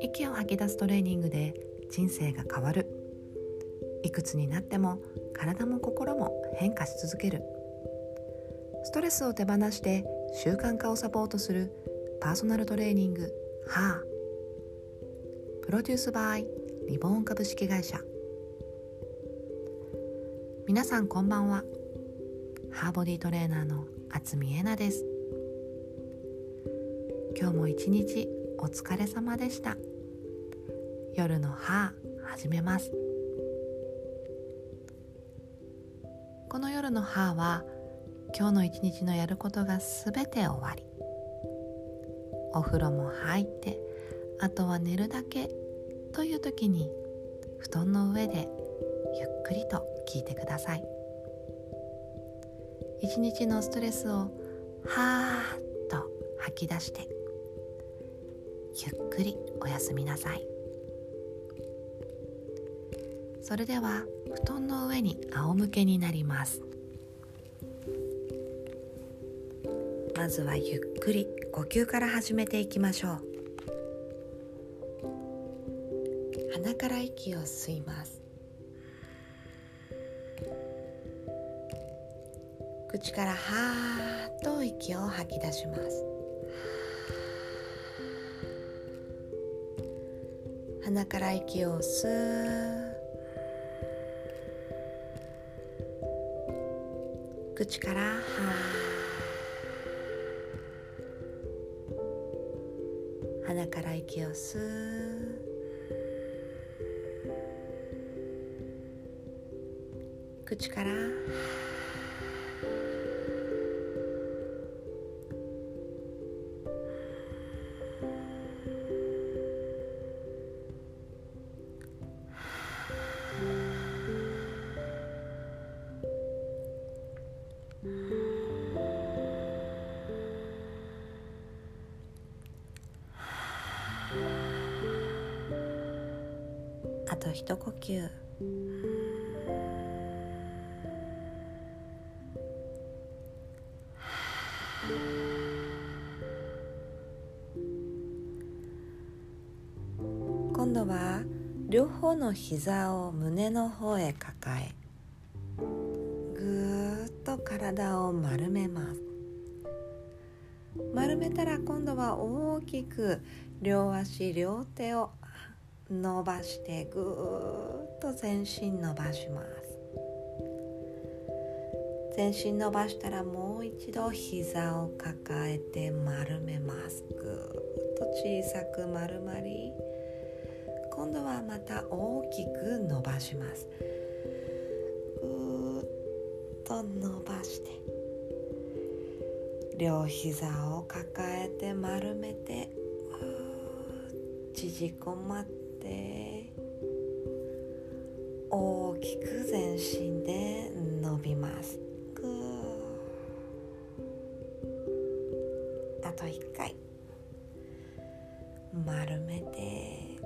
息を吐き出すトレーニングで人生が変わる。いくつになっても体も心も変化し続ける。ストレスを手放して習慣化をサポートするパーソナルトレーニング「ハープロデュースバイリボーン株式会社。皆さんこんばんは。ハーボディトレーナーの渥美恵奈です。今日も一日お疲れ様でした。夜のハー始めます。この夜のハーは今日の一日のやることがすべて終わり。お風呂も入ってあとは寝るだけという時に布団の上でゆっくりと聞いてください。一日のストレスをはーっと吐き出してゆっくりおやすみなさい。それでは布団の上に仰向けになります。まずはゆっくり呼吸から始めていきましょう。鼻から息を吸います。口からはーっと息を吐き出します。鼻から息を吸う口からはー鼻から息を吸う。口からあと一呼吸。今度は両方の膝を胸の方へ抱えぐーっと体を丸めます。丸めたら今度は大きく両足両手を伸ばしてぐーっと全身伸ばします。全身伸ばしたらもう一度膝を抱えて丸めます。ぐーっと小さく丸まり今度はまた大きく伸ばします。ぐーっと伸ばして両膝を抱えて丸めて縮こまって大きく全身で伸びます。ぐー。あと一回。丸めて。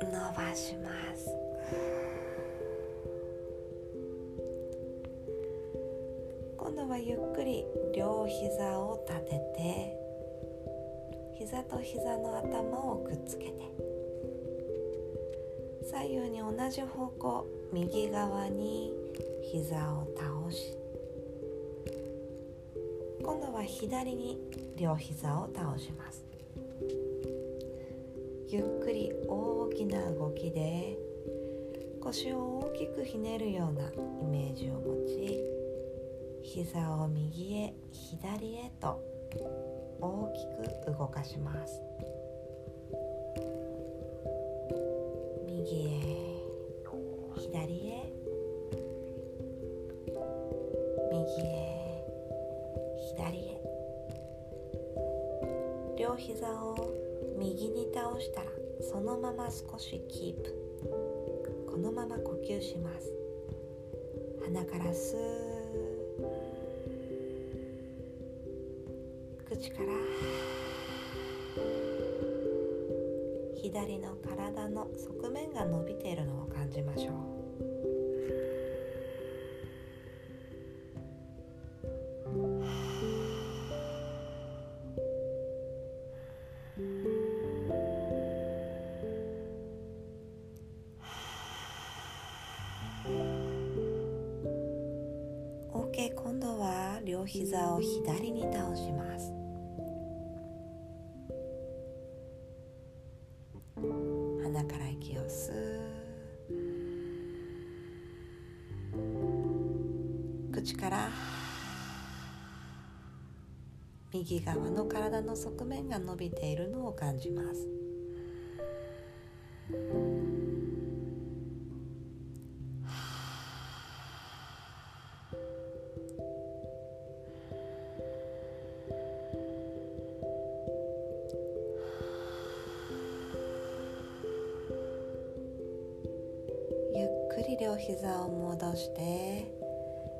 伸ばします。今度はゆっくり両膝を立てて。膝と膝の頭をくっつけて。左右に同じ方向右側に膝を倒し今度は左に両膝を倒します。ゆっくり大きな動きで腰を大きくひねるようなイメージを持ち膝を右へ左へと大きく動かします。右へ左へ。右へ左へ。両膝を右に倒したらそのまま少しキープ。このまま呼吸します。鼻から吸う口から左の体の側面が伸びているのを感じましょう。今度は両膝を左に倒します。右側の体の側面が伸びているのを感じます。ゆっくり両膝を戻して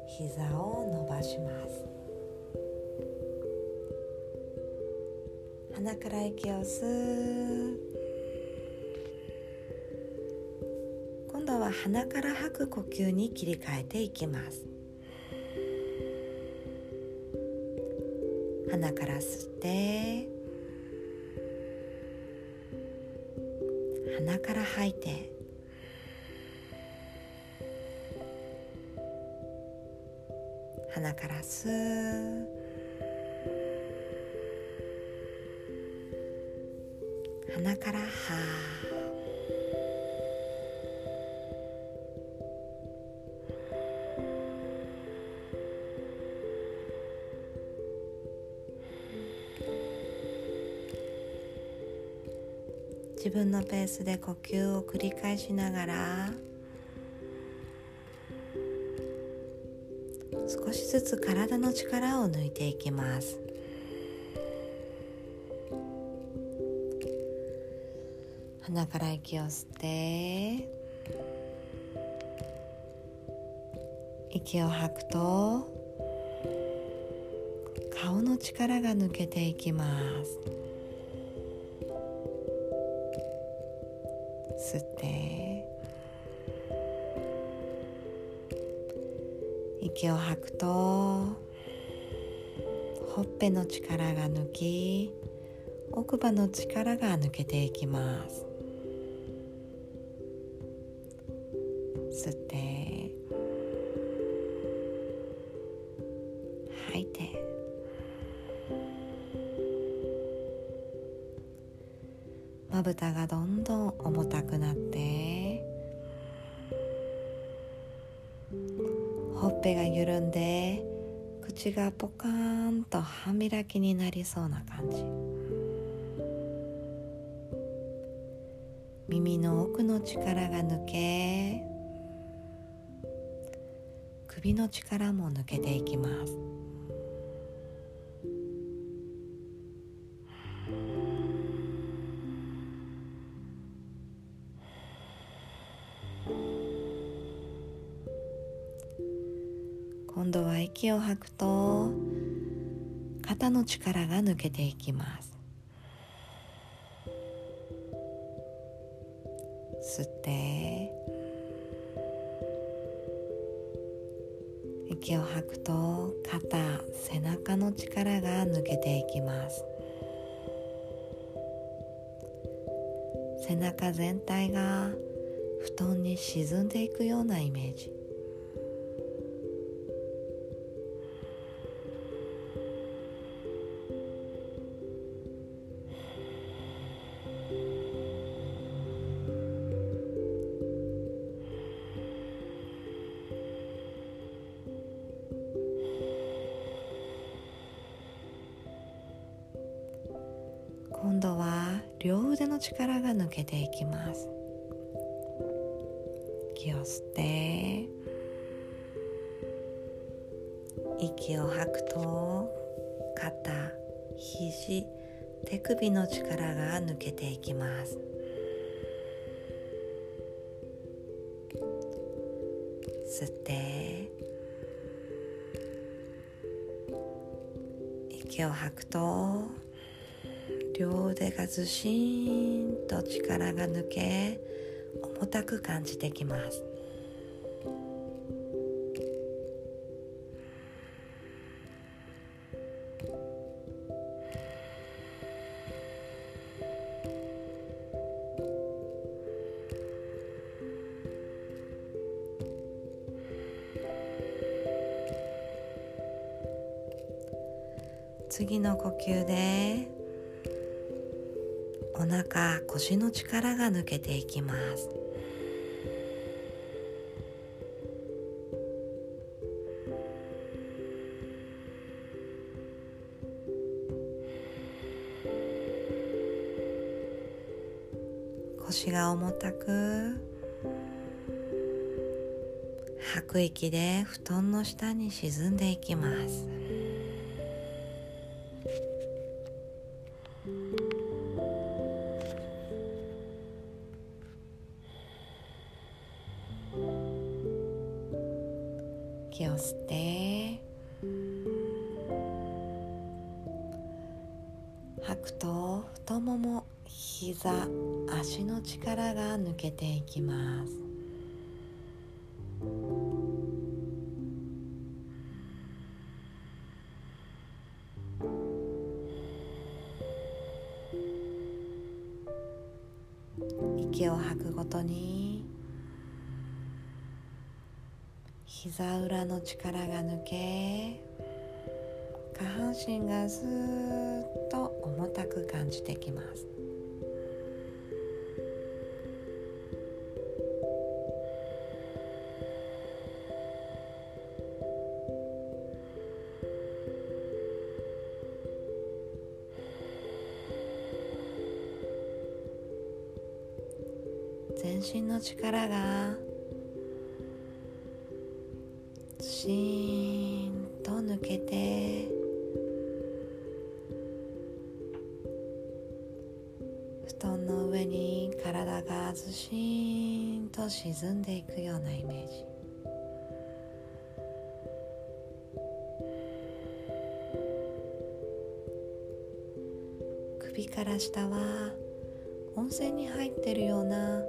膝を伸ばします。鼻から息を吸う。今度は鼻から吐く呼吸に切り替えていきます。鼻から吸って鼻から吐いて鼻から吸う。鼻から吐自分のペースで呼吸を繰り返しながら少しずつ体の力を抜いていきます。鼻から息を吸って息を吐くと顔の力が抜けていきます。吸って息を吐くとほっぺの力が抜き奥歯の力が抜けていきます。吸って。吐いて。まぶたがどんどん重たくなって。ほっぺが緩んで口がポカーンと半開きになりそうな感じ。耳の奥の力が抜け首の力も抜けていきます。今度は息を吐くと肩の力が抜けていきます。中全体が布団に沈んでいくようなイメージ。きます。息を吸って。息を吐くと肩肘手首の力が抜けていきます。吸って。息を吐くと両腕がずしんと力が抜け重たく感じてきます。次の呼吸でお腹腰の力が抜けていきます。腰が重たく吐く息で布団の下に沈んでいきます。息を吸って。吐くと太もも膝足の力が抜けていきます。息を吐くごとに。膝裏の力が抜け下半身がずっと重たく感じてきます。全身の力が沈んでいくようなイメージ。首から下は温泉に入ってるような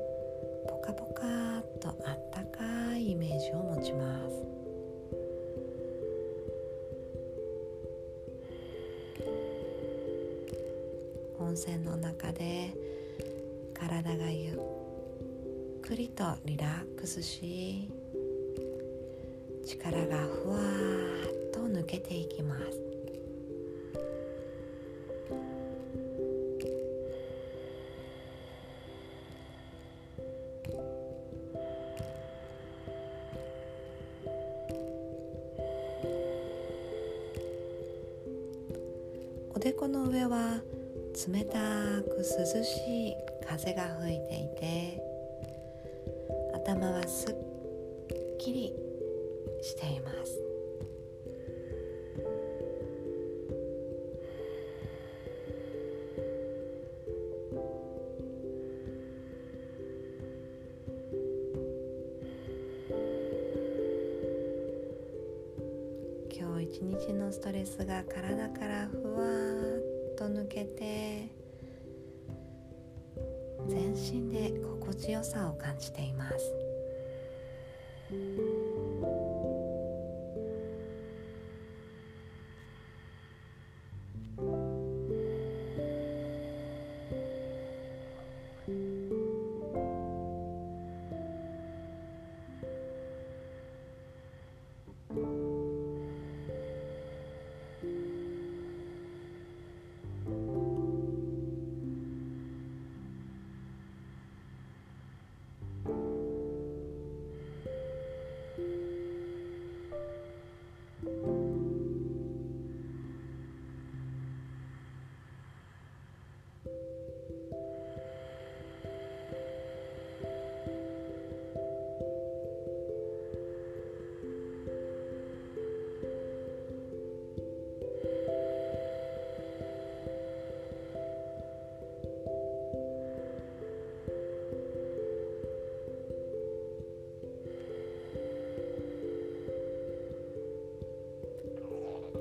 とリラックスし力がふわっと抜けていきます。おでこの上は冷たく涼しい風が吹いていて頭はすっきりしています。今日一日のストレスが体からふわーっと抜けて全身で心地よさを感じています。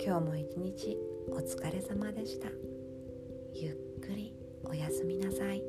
今日も一日お疲れ様でした。ゆっくりおやすみなさい。